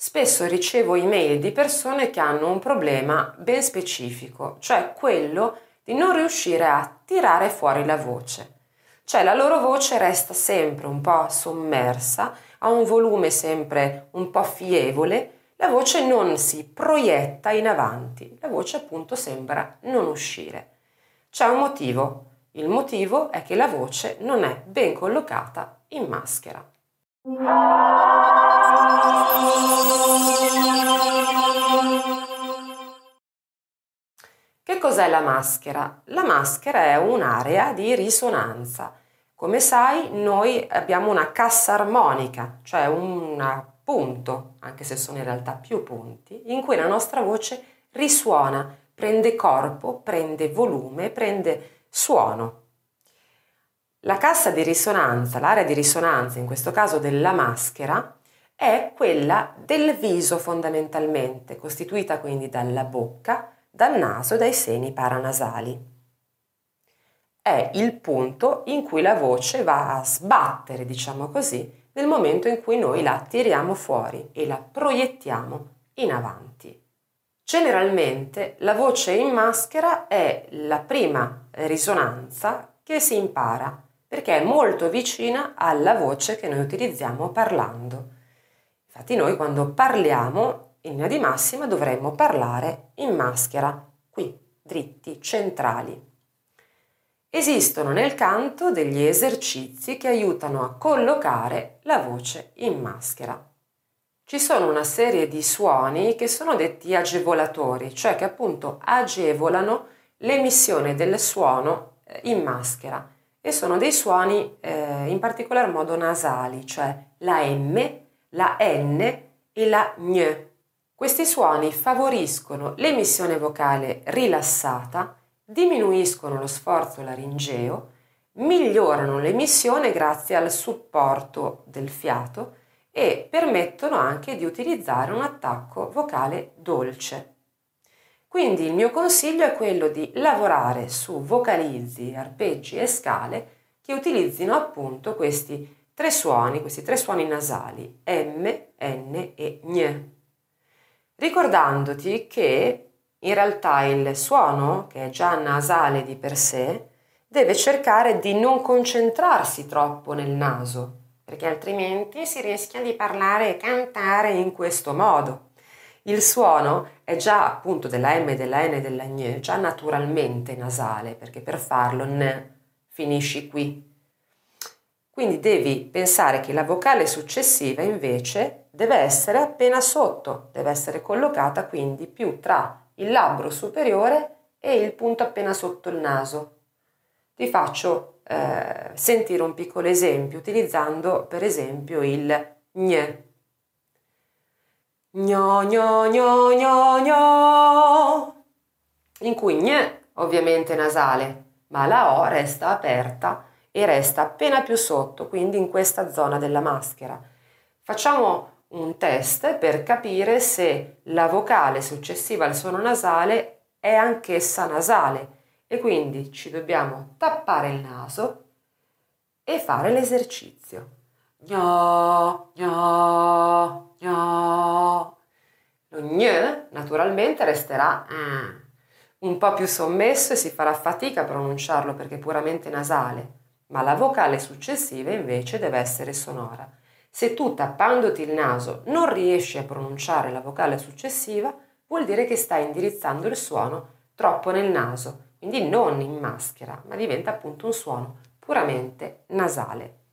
spesso ricevo email di persone che hanno un problema ben specifico, cioè quello di non riuscire a tirare fuori la voce. Cioè la loro voce resta sempre un po' sommersa, ha un volume sempre un po' fievole, la voce non si proietta in avanti, la voce appunto sembra non uscire. C'è un motivo, il motivo è che la voce non è ben collocata in maschera. Cos'è la maschera? La maschera è un'area di risonanza. Come sai, noi abbiamo una cassa armonica, cioè un punto, anche se sono in realtà più punti, in cui la nostra voce risuona, prende corpo, prende volume, prende suono. La cassa di risonanza, l'area di risonanza, in questo caso della maschera, è quella del viso fondamentalmente, costituita quindi dalla bocca, dal naso e dai seni paranasali. È il punto in cui la voce va a sbattere, diciamo così, nel momento in cui noi la tiriamo fuori e la proiettiamo in avanti. Generalmente la voce in maschera è la prima risonanza che si impara perché è molto vicina alla voce che noi utilizziamo parlando. Infatti noi quando parliamo in linea di massima dovremmo parlare in maschera, qui, dritti, centrali. Esistono nel canto degli esercizi che aiutano a collocare la voce in maschera ci sono una serie di suoni che sono detti agevolatori, cioè che appunto agevolano l'emissione del suono eh, in maschera e sono dei suoni eh, in particolar modo nasali, cioè la M, la N e la Gn. Questi suoni favoriscono l'emissione vocale rilassata, diminuiscono lo sforzo laringeo, migliorano l'emissione grazie al supporto del fiato e permettono anche di utilizzare un attacco vocale dolce. Quindi il mio consiglio è quello di lavorare su vocalizzi, arpeggi e scale che utilizzino appunto questi tre suoni, questi tre suoni nasali M, N. Ricordandoti che in realtà il suono, che è già nasale di per sé, deve cercare di non concentrarsi troppo nel naso, perché altrimenti si rischia di parlare e cantare in questo modo. Il suono è già appunto della M, della N e della Gne, già naturalmente nasale, perché per farlo N finisci qui. Quindi devi pensare che la vocale successiva invece deve essere appena sotto, deve essere collocata quindi più tra il labbro superiore e il punto appena sotto il naso. Ti faccio eh, sentire un piccolo esempio utilizzando per esempio il gne. Gno, gno, gno, gno, gno, in cui gne ovviamente è nasale, ma la O resta aperta e resta appena più sotto, quindi in questa zona della maschera. Facciamo un test per capire se la vocale successiva al suono nasale è anch'essa nasale e quindi ci dobbiamo tappare il naso e fare l'esercizio. Gno, gno, gno. Lo gn naturalmente resterà eh, un po' più sommesso e si farà fatica a pronunciarlo perché è puramente nasale, ma la vocale successiva invece deve essere sonora. Se tu tappandoti il naso non riesci a pronunciare la vocale successiva, vuol dire che stai indirizzando il suono troppo nel naso quindi non in maschera, ma diventa appunto un suono puramente nasale.